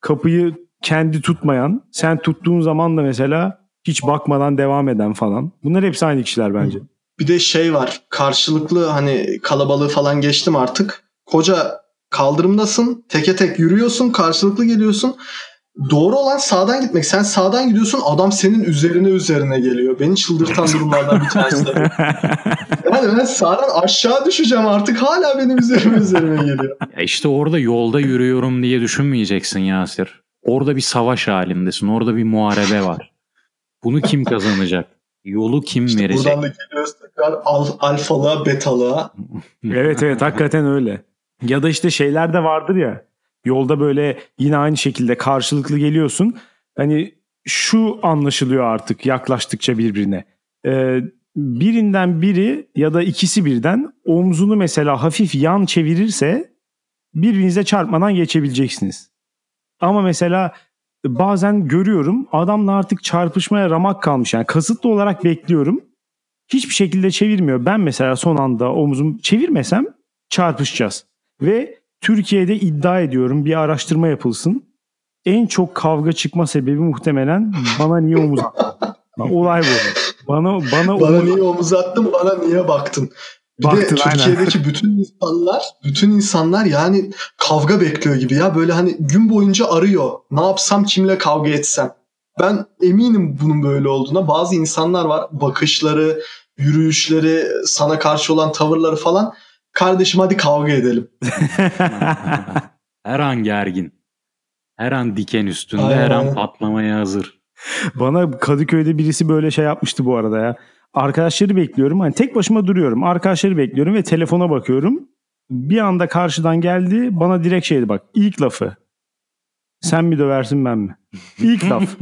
kapıyı kendi tutmayan sen tuttuğun zaman da mesela hiç bakmadan devam eden falan. Bunlar hepsi aynı kişiler bence. Bir de şey var. Karşılıklı hani kalabalığı falan geçtim artık. Koca kaldırımdasın. Teke tek yürüyorsun. Karşılıklı geliyorsun. Doğru olan sağdan gitmek. Sen sağdan gidiyorsun. Adam senin üzerine üzerine geliyor. Beni çıldırtan durumlardan bir tanesi de. (laughs) Yani ben sağdan aşağı düşeceğim artık. Hala benim üzerime üzerime geliyor. Ya işte orada yolda yürüyorum diye düşünmeyeceksin Yasir. Orada bir savaş halindesin. Orada bir muharebe var. Bunu kim kazanacak? Yolu kim İşte verecek? buradan da geliyoruz tekrar al, alfalığa, betalığa. (laughs) evet evet hakikaten öyle. Ya da işte şeyler de vardır ya. Yolda böyle yine aynı şekilde karşılıklı geliyorsun. Hani şu anlaşılıyor artık yaklaştıkça birbirine. Ee, birinden biri ya da ikisi birden omzunu mesela hafif yan çevirirse birbirinize çarpmadan geçebileceksiniz. Ama mesela bazen görüyorum adamla artık çarpışmaya ramak kalmış. Yani kasıtlı olarak bekliyorum. Hiçbir şekilde çevirmiyor. Ben mesela son anda omzum çevirmesem çarpışacağız. Ve Türkiye'de iddia ediyorum bir araştırma yapılsın. En çok kavga çıkma sebebi muhtemelen bana niye omuz attın? (laughs) Olay bu. Bana bana, Bana omuz- niye omuz attın, bana niye baktın? Bir Baktın, de aynen. Türkiye'deki (laughs) bütün insanlar, bütün insanlar yani kavga bekliyor gibi ya. Böyle hani gün boyunca arıyor. Ne yapsam, kimle kavga etsem. Ben eminim bunun böyle olduğuna. Bazı insanlar var. Bakışları, yürüyüşleri, sana karşı olan tavırları falan. Kardeşim hadi kavga edelim. (laughs) her an gergin. Her an diken üstünde, Aynen, her an aynen. patlamaya hazır. Bana Kadıköy'de birisi böyle şey yapmıştı bu arada ya. Arkadaşları bekliyorum. Hani tek başıma duruyorum. Arkadaşları bekliyorum ve telefona bakıyorum. Bir anda karşıdan geldi. Bana direkt şeydi bak. ilk lafı. Sen mi döversin ben mi? İlk laf. (laughs)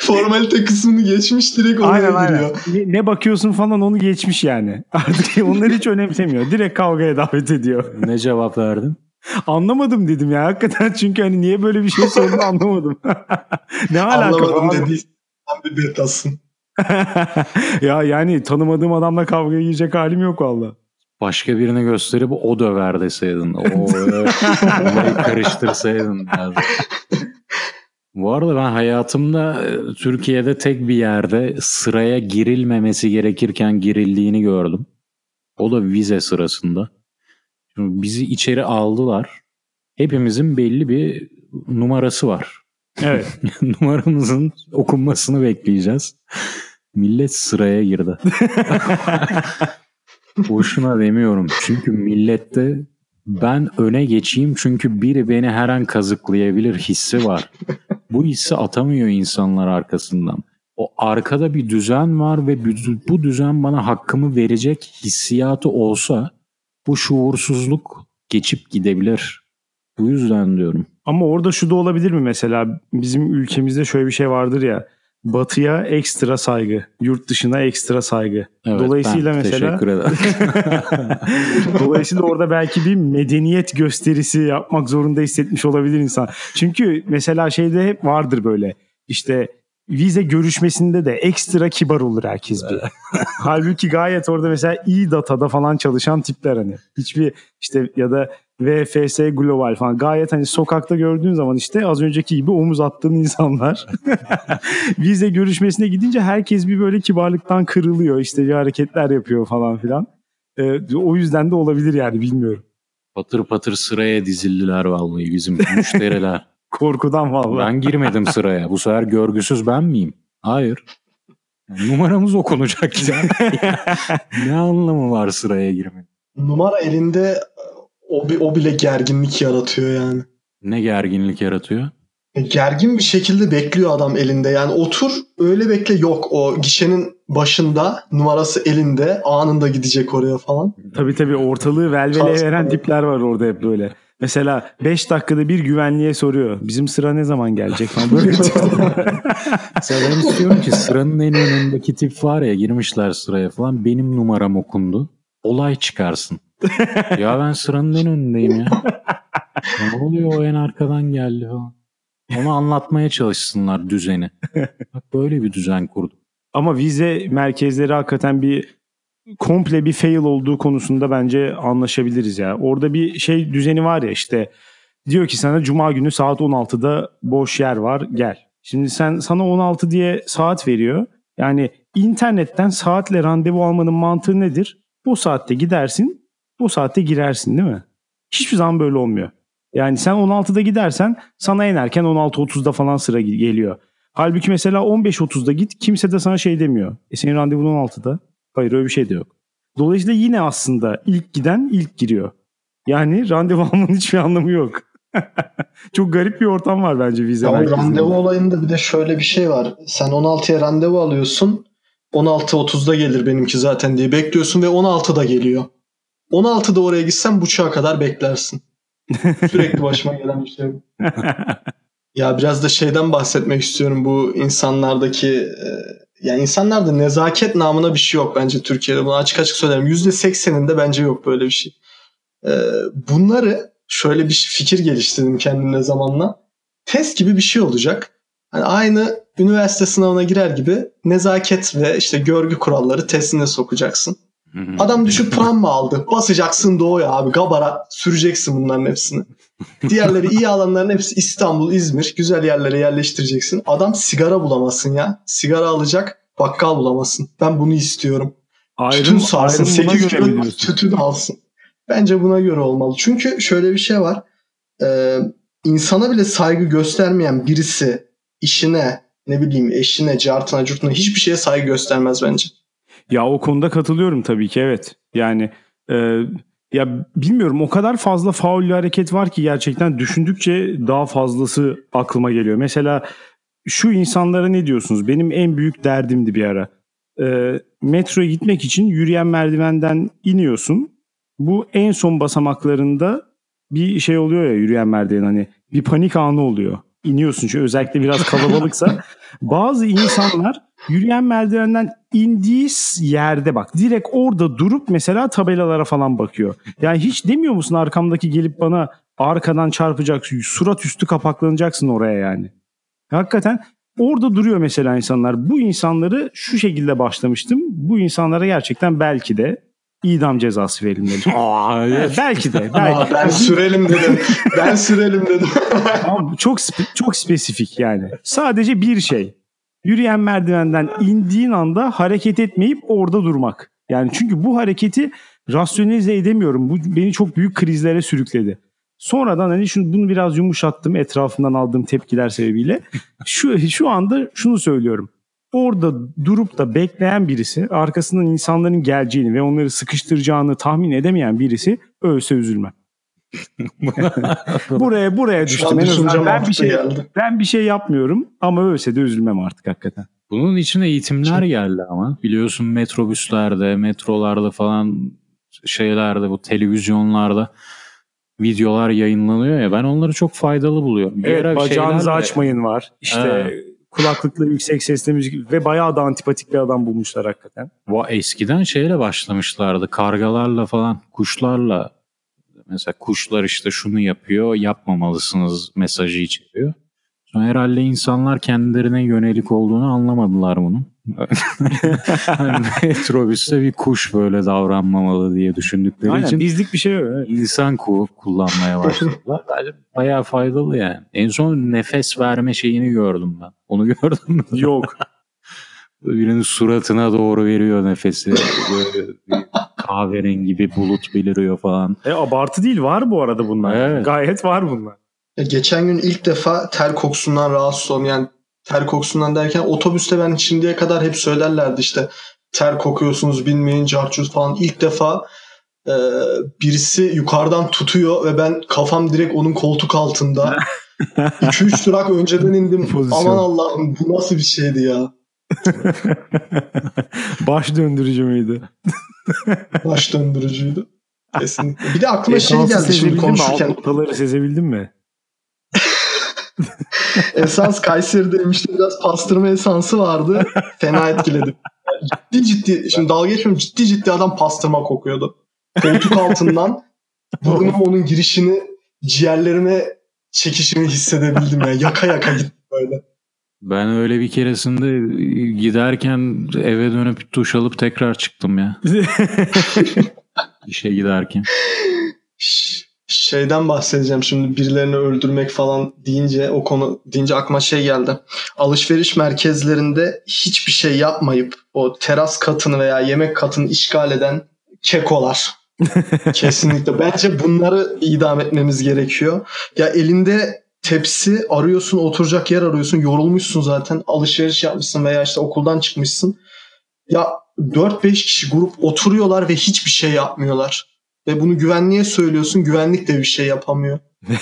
Formalite kısmını geçmiş direkt oraya aynen aynen. giriyor. Ne, ne bakıyorsun falan onu geçmiş yani. (laughs) Artık onları hiç önemsemiyor. Direkt kavgaya davet ediyor. ne cevap verdin? Anlamadım dedim ya. Hakikaten çünkü hani niye böyle bir şey sorduğunu anlamadım. (laughs) ne alaka? Anlamadım dedi. Sen bir betasın. (laughs) ya yani tanımadığım adamla kavgaya girecek halim yok valla. Başka birine gösterip o döver deseydin. O evet, (laughs) olayı karıştırsaydın. lazım. Bu arada ben hayatımda e, Türkiye'de tek bir yerde sıraya girilmemesi gerekirken girildiğini gördüm. O da vize sırasında. Şimdi bizi içeri aldılar. Hepimizin belli bir numarası var. Evet. (laughs) Numaramızın okunmasını bekleyeceğiz. Millet sıraya girdi. (laughs) Boşuna demiyorum. Çünkü millette ben öne geçeyim çünkü biri beni her an kazıklayabilir hissi var. Bu hissi atamıyor insanlar arkasından. O arkada bir düzen var ve bu düzen bana hakkımı verecek hissiyatı olsa bu şuursuzluk geçip gidebilir. Bu yüzden diyorum. Ama orada şu da olabilir mi mesela bizim ülkemizde şöyle bir şey vardır ya batıya ekstra saygı, yurt dışına ekstra saygı. Evet, Dolayısıyla ben mesela teşekkür ederim. (laughs) (laughs) Dolayısıyla orada belki bir medeniyet gösterisi yapmak zorunda hissetmiş olabilir insan. Çünkü mesela şeyde hep vardır böyle işte vize görüşmesinde de ekstra kibar olur herkes bir. (laughs) Halbuki gayet orada mesela iyi datada falan çalışan tipler hani. Hiçbir işte ya da VFS Global falan gayet hani sokakta gördüğün zaman işte az önceki gibi omuz attığın insanlar. (laughs) Vize görüşmesine gidince herkes bir böyle kibarlıktan kırılıyor işte bir hareketler yapıyor falan filan. Ee, o yüzden de olabilir yani bilmiyorum. patır patır sıraya dizildiler vallahi bizim müşteriler. (laughs) Korkudan vallahi. Ben girmedim sıraya. Bu sefer görgüsüz ben miyim? Hayır. Yani numaramız okunacak ya. (laughs) ne anlamı var sıraya girmenin? Numara elinde o, o bile gerginlik yaratıyor yani. Ne gerginlik yaratıyor? E, Gergin bir şekilde bekliyor adam elinde. Yani otur öyle bekle yok o gişenin başında numarası elinde anında gidecek oraya falan. Tabii tabii ortalığı velveleye veren tipler var orada hep böyle. Mesela 5 dakikada bir güvenliğe soruyor. Bizim sıra ne zaman gelecek falan. Böyle. (laughs) Mesela ben istiyorum ki sıranın en önündeki tip var ya girmişler sıraya falan benim numaram okundu. Olay çıkarsın. ya ben sıranın en önündeyim ya. ne oluyor o en arkadan geldi falan. Onu anlatmaya çalışsınlar düzeni. Bak böyle bir düzen kurduk. Ama vize merkezleri hakikaten bir komple bir fail olduğu konusunda bence anlaşabiliriz ya. Orada bir şey düzeni var ya işte diyor ki sana cuma günü saat 16'da boş yer var gel. Şimdi sen sana 16 diye saat veriyor. Yani internetten saatle randevu almanın mantığı nedir? Bu saatte gidersin, bu saatte girersin değil mi? Hiçbir zaman böyle olmuyor. Yani sen 16'da gidersen sana en erken 16.30'da falan sıra gel- geliyor. Halbuki mesela 15.30'da git kimse de sana şey demiyor. E senin randevun 16'da. Hayır öyle bir şey de yok. Dolayısıyla yine aslında ilk giden ilk giriyor. Yani randevu almanın (laughs) hiçbir anlamı yok. (laughs) Çok garip bir ortam var bence vize Ya merkezinde. randevu olayında bir de şöyle bir şey var. Sen 16'ya randevu alıyorsun. 16.30'da gelir benimki zaten diye bekliyorsun ve 16'da geliyor. 16'da oraya gitsen buçuğa kadar beklersin. (laughs) Sürekli başıma gelen bir şey. bu. Ya biraz da şeyden bahsetmek istiyorum bu insanlardaki e, yani insanlarda nezaket namına bir şey yok bence Türkiye'de. Bunu açık açık söylerim. %80'inde bence yok böyle bir şey. E, bunları şöyle bir fikir geliştirdim kendimle zamanla. Test gibi bir şey olacak. Hani aynı üniversite sınavına girer gibi nezaket ve işte görgü kuralları testine sokacaksın. Adam düşük puan mı aldı? Basacaksın doğuya abi. Gabara süreceksin bunların hepsini. Diğerleri iyi alanların hepsi İstanbul, İzmir. Güzel yerlere yerleştireceksin. Adam sigara bulamasın ya. Sigara alacak, bakkal bulamasın. Ben bunu istiyorum. tütün sarsın. ayrım buna 8 göre mi kilo tütün alsın. Bence buna göre olmalı. Çünkü şöyle bir şey var. Ee, insana bile saygı göstermeyen birisi işine, ne bileyim eşine, cartına, curtuna hiçbir şeye saygı göstermez bence. Ya o konuda katılıyorum tabii ki evet. Yani e, ya bilmiyorum o kadar fazla faullü hareket var ki gerçekten düşündükçe daha fazlası aklıma geliyor. Mesela şu insanlara ne diyorsunuz? Benim en büyük derdimdi bir ara. E, metroya gitmek için yürüyen merdivenden iniyorsun. Bu en son basamaklarında bir şey oluyor ya yürüyen merdiven hani bir panik anı oluyor. İniyorsun çünkü özellikle biraz kalabalıksa. (laughs) Bazı insanlar yürüyen merdivenden indiği yerde bak direkt orada durup mesela tabelalara falan bakıyor. Yani hiç demiyor musun arkamdaki gelip bana arkadan çarpacak surat üstü kapaklanacaksın oraya yani. Hakikaten orada duruyor mesela insanlar. Bu insanları şu şekilde başlamıştım. Bu insanlara gerçekten belki de idam cezası verilmeli. (laughs) Aa, Evet, belki de. Belki. ben sürelim dedim. ben sürelim dedim. Çok çok spesifik yani. Sadece bir şey. Yürüyen merdivenden indiğin anda hareket etmeyip orada durmak. Yani çünkü bu hareketi rasyonelize edemiyorum. Bu beni çok büyük krizlere sürükledi. Sonradan hani şunu bunu biraz yumuşattım etrafından aldığım tepkiler sebebiyle. Şu şu anda şunu söylüyorum. orada durup da bekleyen birisi, arkasından insanların geleceğini ve onları sıkıştıracağını tahmin edemeyen birisi ölse üzülmem. (laughs) buraya buraya düştüm. En azından ben bir şey geldi. ben bir şey yapmıyorum ama ölse de üzülmem artık hakikaten. Bunun içine eğitimler geldi ama. Biliyorsun metrobüslerde, metrolarda falan şeylerde bu televizyonlarda videolar yayınlanıyor ya ben onları çok faydalı buluyorum. Bir Evet bacağınızı şeylerle- açmayın var. İşte Evet. kulaklıkla yüksek sesle müzik ve bayağı da antipatik bir adam bulmuşlar hakikaten. Va eskiden şeyle başlamışlardı. Kargalarla falan, kuşlarla. Mesela kuşlar işte şunu yapıyor, yapmamalısınız mesajı içeriyor. Sonra herhalde insanlar kendilerine yönelik olduğunu anlamadılar bunun. Hani (laughs) (laughs) Metrobüste bir kuş böyle davranmamalı diye düşündükleri Aynen için bizlik bir şey yok. evet. insan ku kullanmaya başladılar. Bayağı faydalı yani. En son nefes verme şeyini gördüm ben. Onu gördüm mü? Yok. (laughs) Birinin suratına doğru veriyor nefesi. Böyle bir kahverengi bir bulut beliriyor falan. E, abartı değil var bu arada bunlar. Evet. Gayet var bunlar. Ya geçen gün ilk defa ter kokusundan rahatsız oldum. Yani ter kokusundan derken otobüste ben şimdiye kadar hep söylerlerdi işte ter kokuyorsunuz bilmeyin carçuz falan. İlk defa e, birisi yukarıdan tutuyor ve ben kafam direkt onun koltuk altında. (laughs) 2-3 durak önceden indim. Pozisyon. Aman Allah'ım bu nasıl bir şeydi ya. (laughs) Baş döndürücü müydü? Baş döndürücüydü. Kesinlikle. Bir de aklıma şey Esansı geldi şimdi mi? konuşurken. Alt notaları sezebildin mi? (laughs) Esans Kayseri'de işte biraz pastırma esansı vardı. Fena etkiledi. Ciddi ciddi, şimdi dalga geçmiyorum ciddi ciddi adam pastırma kokuyordu. Koltuk altından burnuma onun girişini ciğerlerime çekişimi hissedebildim ya. Yaka yaka gitti böyle. Ben öyle bir keresinde giderken eve dönüp duş alıp tekrar çıktım ya. (laughs) İşe giderken. Şeyden bahsedeceğim şimdi birilerini öldürmek falan deyince o konu deyince aklıma şey geldi. Alışveriş merkezlerinde hiçbir şey yapmayıp o teras katını veya yemek katını işgal eden kekolar. (laughs) Kesinlikle. Bence bunları idam etmemiz gerekiyor. Ya elinde tepsi arıyorsun, oturacak yer arıyorsun, yorulmuşsun zaten. Alışveriş yapmışsın veya işte okuldan çıkmışsın. Ya 4-5 kişi grup oturuyorlar ve hiçbir şey yapmıyorlar. Ve bunu güvenliğe söylüyorsun. Güvenlik de bir şey yapamıyor. (laughs)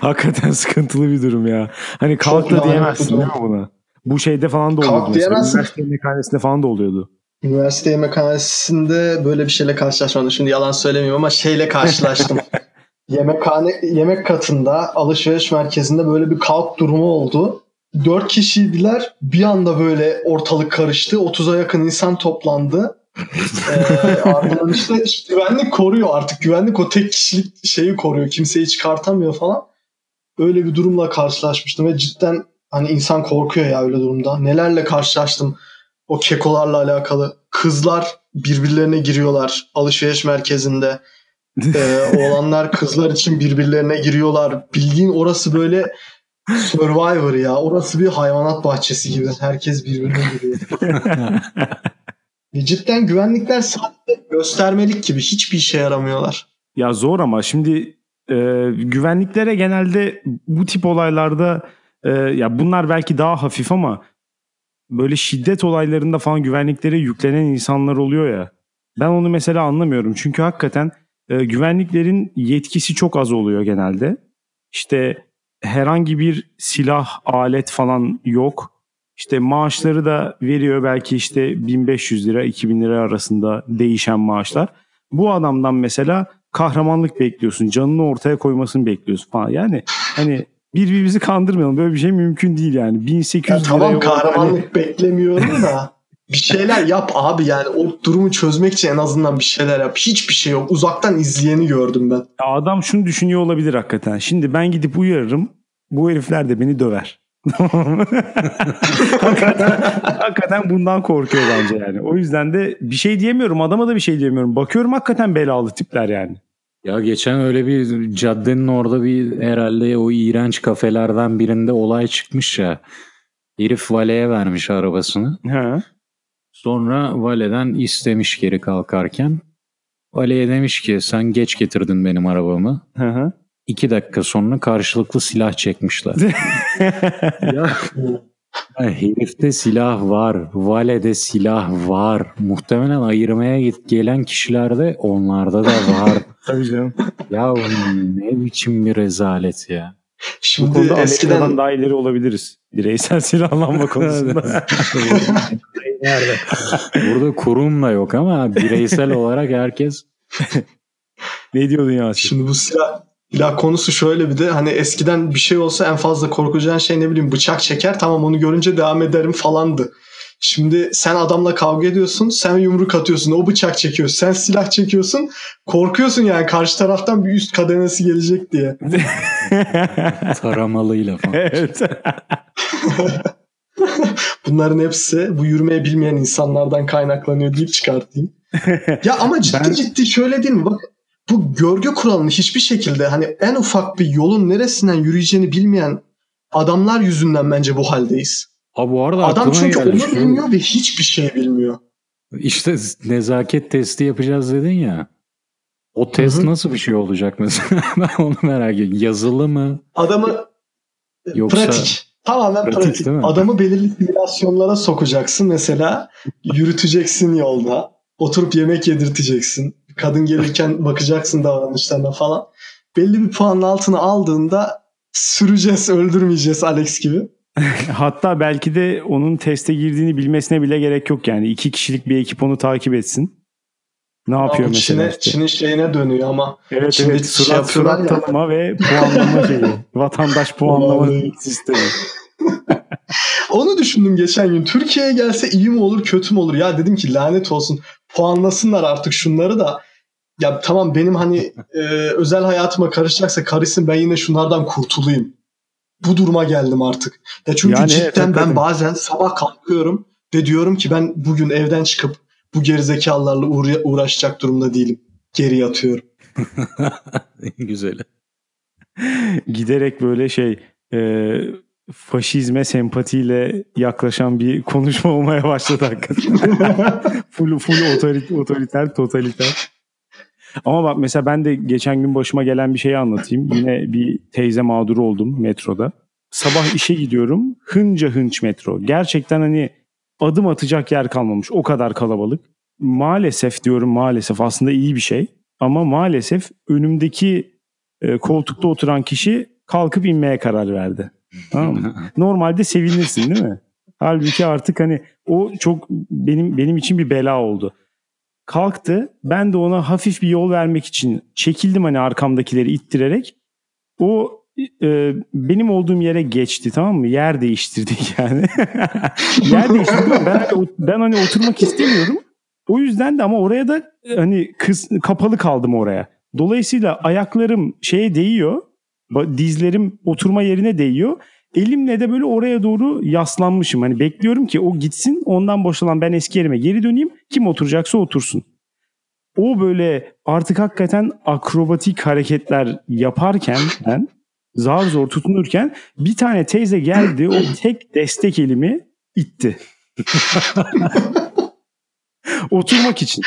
Hakikaten sıkıntılı bir durum ya. Hani kalk da diyemezsin değil mi buna? Bu şeyde falan da Kalk oluyordu mesela. diyemezsin. Üniversite yemekhanesinde falan da oluyordu. Üniversite yemekhanesinde böyle bir şeyle karşılaşmadım. Şimdi yalan söylemiyorum ama şeyle karşılaştım. (laughs) Yemekhane, yemek katında alışveriş merkezinde böyle bir kalk durumu oldu. Dört kişiydiler. Bir anda böyle ortalık karıştı. 30'a yakın insan toplandı. ee, (laughs) ardından işte, işte güvenlik koruyor artık. Güvenlik o tek kişilik şeyi koruyor. Kimseyi çıkartamıyor falan. Öyle bir durumla karşılaşmıştım ve cidden hani insan korkuyor ya öyle durumda. Nelerle karşılaştım o kekolarla alakalı. Kızlar birbirlerine giriyorlar alışveriş merkezinde. Ee, oğlanlar kızlar için birbirlerine giriyorlar. Bildiğin orası böyle Survivor ya. Orası bir hayvanat bahçesi gibi. Herkes birbirine giriyor. (laughs) Cidden güvenlikler sadece göstermelik gibi. Hiçbir işe yaramıyorlar. Ya zor ama şimdi e, güvenliklere genelde bu tip olaylarda e, ya bunlar belki daha hafif ama böyle şiddet olaylarında falan güvenliklere yüklenen insanlar oluyor ya. Ben onu mesela anlamıyorum. Çünkü hakikaten e, güvenliklerin yetkisi çok az oluyor genelde. İşte herhangi bir silah, alet falan yok. İşte maaşları da veriyor belki işte 1500 lira 2000 lira arasında değişen maaşlar. Bu adamdan mesela kahramanlık bekliyorsun. Canını ortaya koymasını bekliyorsun falan. Yani hani birbirimizi kandırmayalım. Böyle bir şey mümkün değil yani. 1800 Ya liraya tamam kahramanlık beklemiyorum da (laughs) bir şeyler yap abi yani o durumu çözmek için en azından bir şeyler yap. Hiçbir şey yok. Uzaktan izleyeni gördüm ben. Ya Adam şunu düşünüyor olabilir hakikaten. Şimdi ben gidip uyarırım. Bu herifler de beni döver. (laughs) hakikaten, hakikaten bundan korkuyor bence yani. O yüzden de bir şey diyemiyorum. Adama da bir şey diyemiyorum. Bakıyorum hakikaten belalı tipler yani. Ya geçen öyle bir caddenin orada bir herhalde o iğrenç kafelerden birinde olay çıkmış ya. Herif valeye vermiş arabasını. Ha. Sonra valeden istemiş geri kalkarken. Valeye demiş ki sen geç getirdin benim arabamı. Hı hı. İki dakika sonra karşılıklı silah çekmişler. (laughs) ya Herifte silah var. Vale'de silah var. Muhtemelen ayırmaya git gelen kişilerde onlarda da var. (laughs) Tabii canım. ya ne biçim bir rezalet ya. Bu Şimdi konuda eskiden daha ileri olabiliriz. Bireysel silahlanma (laughs) konusunda. (laughs) Burada kurum da yok ama bireysel olarak herkes (laughs) ne diyordun Yasin? Şimdi bu silah, silah konusu şöyle bir de hani eskiden bir şey olsa en fazla korkacağın şey ne bileyim bıçak çeker tamam onu görünce devam ederim falandı. Şimdi sen adamla kavga ediyorsun, sen yumruk atıyorsun, o bıçak çekiyor, sen silah çekiyorsun, korkuyorsun yani karşı taraftan bir üst kademesi gelecek diye. (laughs) taramalıyla falan. evet. (laughs) Bunların hepsi bu yürümeyi bilmeyen insanlardan kaynaklanıyor deyip çıkartayım. (laughs) ya ama ciddi Ben- ciddi şöyle değil mi? Bak bu görgü kuralını hiçbir şekilde hani en ufak bir yolun neresinden yürüyeceğini bilmeyen adamlar yüzünden bence bu haldeyiz. Ha bu arada Adam çünkü onu Şu- bilmiyor ve hiçbir şey bilmiyor. İşte nezaket testi yapacağız dedin ya. O test Hı hı. nasıl bir şey olacak mesela? (laughs) ben onu merak ediyorum. Yazılı mı? Adamı Yoksa- pratik. Tamamen Pratik, pratik. değil mi? Adamı belirli simülasyonlara sokacaksın mesela. yürüteceksin yolda. Oturup yemek yedirteceksin. Kadın gelirken (laughs) bakacaksın davranışlarına falan. Belli bir puanın altına aldığında süreceğiz, öldürmeyeceğiz Alex gibi. (laughs) Hatta belki de onun teste girdiğini bilmesine bile gerek yok yani. iki kişilik bir ekip onu takip etsin. Ne yapıyor Ama mesela Çin'e, işte. Çin'in şeyine dönüyor ama. Evet Şimdi evet şey surat yapıyorlar surat tanıma ve puanlama şeyi. (laughs) Vatandaş puanlama sistemi. (laughs) Onu düşündüm geçen gün. Türkiye'ye gelse iyi mi olur kötü mü olur? Ya dedim ki lanet olsun. Puanlasınlar artık şunları da. Ya tamam benim hani e, özel hayatıma karışacaksa karışsın ben yine şunlardan kurtulayım. Bu duruma geldim artık. Ya çünkü Yani cidden evet, ben evet. bazen sabah kalkıyorum ve diyorum ki ben bugün evden çıkıp bu gerizekalılarla uğra- uğraşacak durumda değilim. Geri yatıyorum. (laughs) Güzel. Giderek böyle şey e, faşizme sempatiyle yaklaşan bir konuşma olmaya başladı hakikaten. (laughs) full, full otoriter, otoriter, totaliter. Ama bak mesela ben de geçen gün başıma gelen bir şeyi anlatayım. Yine bir teyze mağduru oldum metroda. Sabah işe gidiyorum. Hınca hınç metro. Gerçekten hani adım atacak yer kalmamış. O kadar kalabalık. Maalesef diyorum maalesef aslında iyi bir şey. Ama maalesef önümdeki e, koltukta oturan kişi kalkıp inmeye karar verdi. Tamam mı? (laughs) Normalde sevinirsin değil mi? Halbuki artık hani o çok benim benim için bir bela oldu. Kalktı. Ben de ona hafif bir yol vermek için çekildim hani arkamdakileri ittirerek. O e, benim olduğum yere geçti tamam mı? Yer değiştirdik (laughs) yani. Yer değiştirdik. Ben, hani, ben hani oturmak istemiyorum. O yüzden de ama oraya da hani kız, kapalı kaldım oraya. Dolayısıyla ayaklarım şeye değiyor. Dizlerim oturma yerine değiyor. Elimle de böyle oraya doğru yaslanmışım. Hani bekliyorum ki o gitsin ondan boşalan ben eski yerime geri döneyim. Kim oturacaksa otursun. O böyle artık hakikaten akrobatik hareketler yaparken ben zar zor tutunurken bir tane teyze geldi o (clears throat) tek destek elimi itti. (laughs) Oturmak için.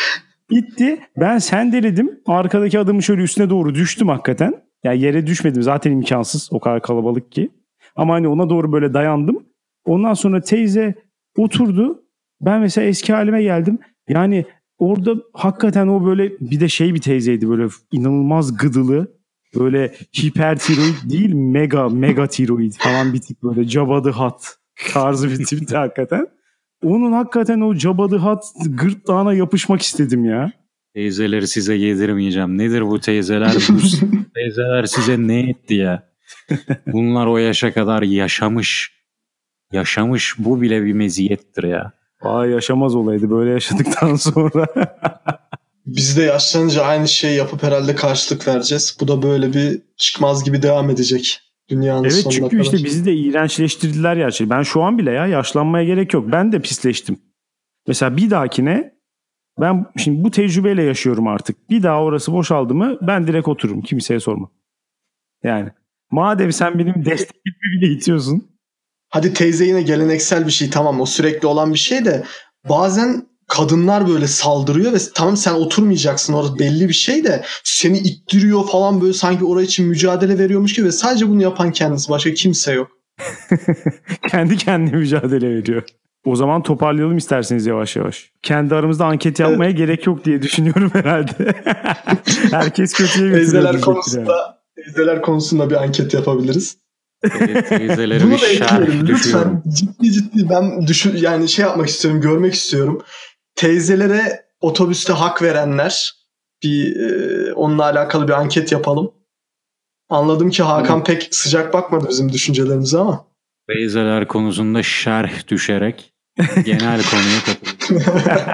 İtti. Ben sendeledim. Arkadaki adamın şöyle üstüne doğru düştüm hakikaten. Yani yere düşmedim. Zaten imkansız. O kadar kalabalık ki. Ama hani ona doğru böyle dayandım. Ondan sonra teyze oturdu. Ben mesela eski halime geldim. Yani orada hakikaten o böyle bir de şey bir teyzeydi böyle inanılmaz gıdılı. Böyle hipertiroid değil mega mega tiroid falan bir tip böyle cabadı hat tarzı bir tipti hakikaten. Onun hakikaten o cabadı hat gırtlağına yapışmak istedim ya. Teyzeleri size yedirmeyeceğim. Nedir bu teyzeler? Bu (laughs) teyzeler size ne etti ya? Bunlar o yaşa kadar yaşamış. Yaşamış. Bu bile bir meziyettir ya. Aa yaşamaz olaydı böyle yaşadıktan (laughs) sonra. Biz de yaşlanınca aynı şeyi yapıp herhalde karşılık vereceğiz. Bu da böyle bir çıkmaz gibi devam edecek dünyanın evet sonuna çünkü kadar. işte bizi de iğrençleştirdiler gerçi. Ben şu an bile ya yaşlanmaya gerek yok. Ben de pisleştim. Mesela bir dahakine ben şimdi bu tecrübeyle yaşıyorum artık. Bir daha orası boşaldı mı ben direkt otururum. Kimseye sorma. Yani madem sen benim (laughs) destekimi bile itiyorsun. Hadi teyze yine geleneksel bir şey tamam o sürekli olan bir şey de bazen kadınlar böyle saldırıyor ve tamam sen oturmayacaksın orada belli bir şey de seni ittiriyor falan böyle sanki oraya için mücadele veriyormuş gibi ve sadece bunu yapan kendisi başka kimse yok. (laughs) Kendi kendine mücadele veriyor. O zaman toparlayalım isterseniz yavaş yavaş. Kendi aramızda anket yapmaya gerek yok diye düşünüyorum herhalde. (laughs) Herkes kötüye. Teyzeler diyecektir yani. konusunda teyzeler konusunda bir anket yapabiliriz. Teyzeleri Bunu bir da ekleyelim lütfen. Ciddi ciddi ben düşün yani şey yapmak istiyorum, görmek istiyorum. Teyzelere otobüste hak verenler bir e, onunla alakalı bir anket yapalım. Anladım ki Hakan pek sıcak bakmadı bizim düşüncelerimize ama. Teyzeler konusunda şerh düşerek genel konuya (laughs) katılıyorum.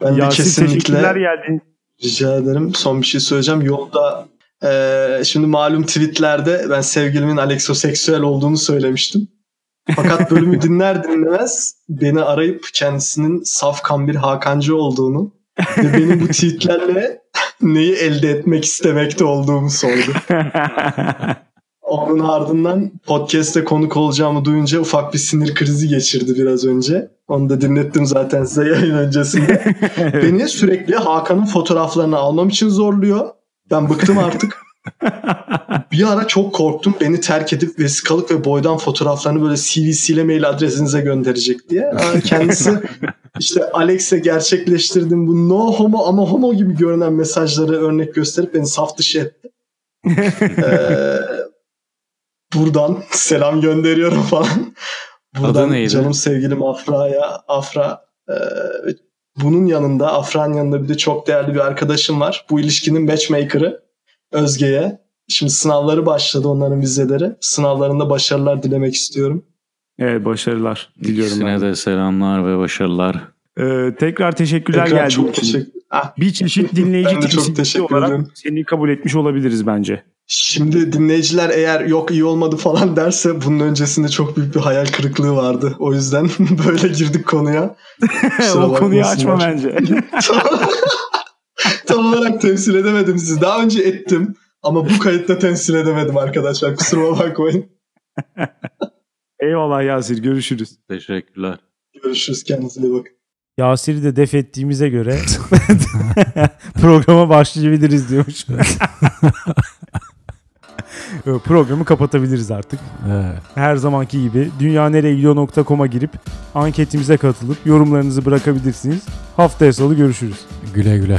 Ben de Yasin kesinlikle geldin. rica ederim. Son bir şey söyleyeceğim. Yolda e, şimdi malum tweetlerde ben sevgilimin aleksoseksüel olduğunu söylemiştim. Fakat bölümü dinler dinlemez beni arayıp kendisinin safkan bir Hakancı olduğunu ve benim bu tweetlerle (laughs) neyi elde etmek istemekte olduğumu sordu. Onun ardından podcast'te konuk olacağımı duyunca ufak bir sinir krizi geçirdi biraz önce. Onu da dinlettim zaten size yayın öncesinde. (laughs) Beni sürekli Hakan'ın fotoğraflarını almam için zorluyor. Ben bıktım artık. Bir ara çok korktum beni terk edip vesikalık ve boydan fotoğraflarını böyle CVC ile mail adresinize gönderecek diye. Aa, Kendisi işte Alex'e gerçekleştirdim bu no homo ama homo gibi görünen mesajları örnek gösterip beni saf dışı etti. Ee, buradan selam gönderiyorum falan. Buradan Adı neydi? canım sevgilim Afra'ya Afra e, bunun yanında Afra'nın yanında bir de çok değerli bir arkadaşım var. Bu ilişkinin matchmaker'ı Özge'ye. Şimdi sınavları başladı onların vizeleri. Sınavlarında başarılar dilemek istiyorum. evet başarılar diliyorum İkisine ben. de selamlar ve başarılar. Ee, tekrar teşekkürler Tekrar geldiğin çok için. teşekkür Ah, Bir çeşit dinleyici Ben de çok teşekkür olarak ederim. seni kabul etmiş olabiliriz bence. Şimdi dinleyiciler eğer yok iyi olmadı falan derse bunun öncesinde çok büyük bir hayal kırıklığı vardı. O yüzden (laughs) böyle girdik konuya. (laughs) O konuyu açma bence. (laughs) Tam olarak temsil edemedim sizi. Daha önce ettim ama bu kayıtta temsil edemedim arkadaşlar. Kusuruma bakmayın. (laughs) Eyvallah Yasir görüşürüz. Teşekkürler. Görüşürüz. Kendinize iyi bakın. Yasir'i de def ettiğimize göre (laughs) programa başlayabiliriz diyormuş. (laughs) Programı kapatabiliriz artık. Evet. Her zamanki gibi dünyaneregidiyor.com'a girip anketimize katılıp yorumlarınızı bırakabilirsiniz. Haftaya salı görüşürüz. Güle güle.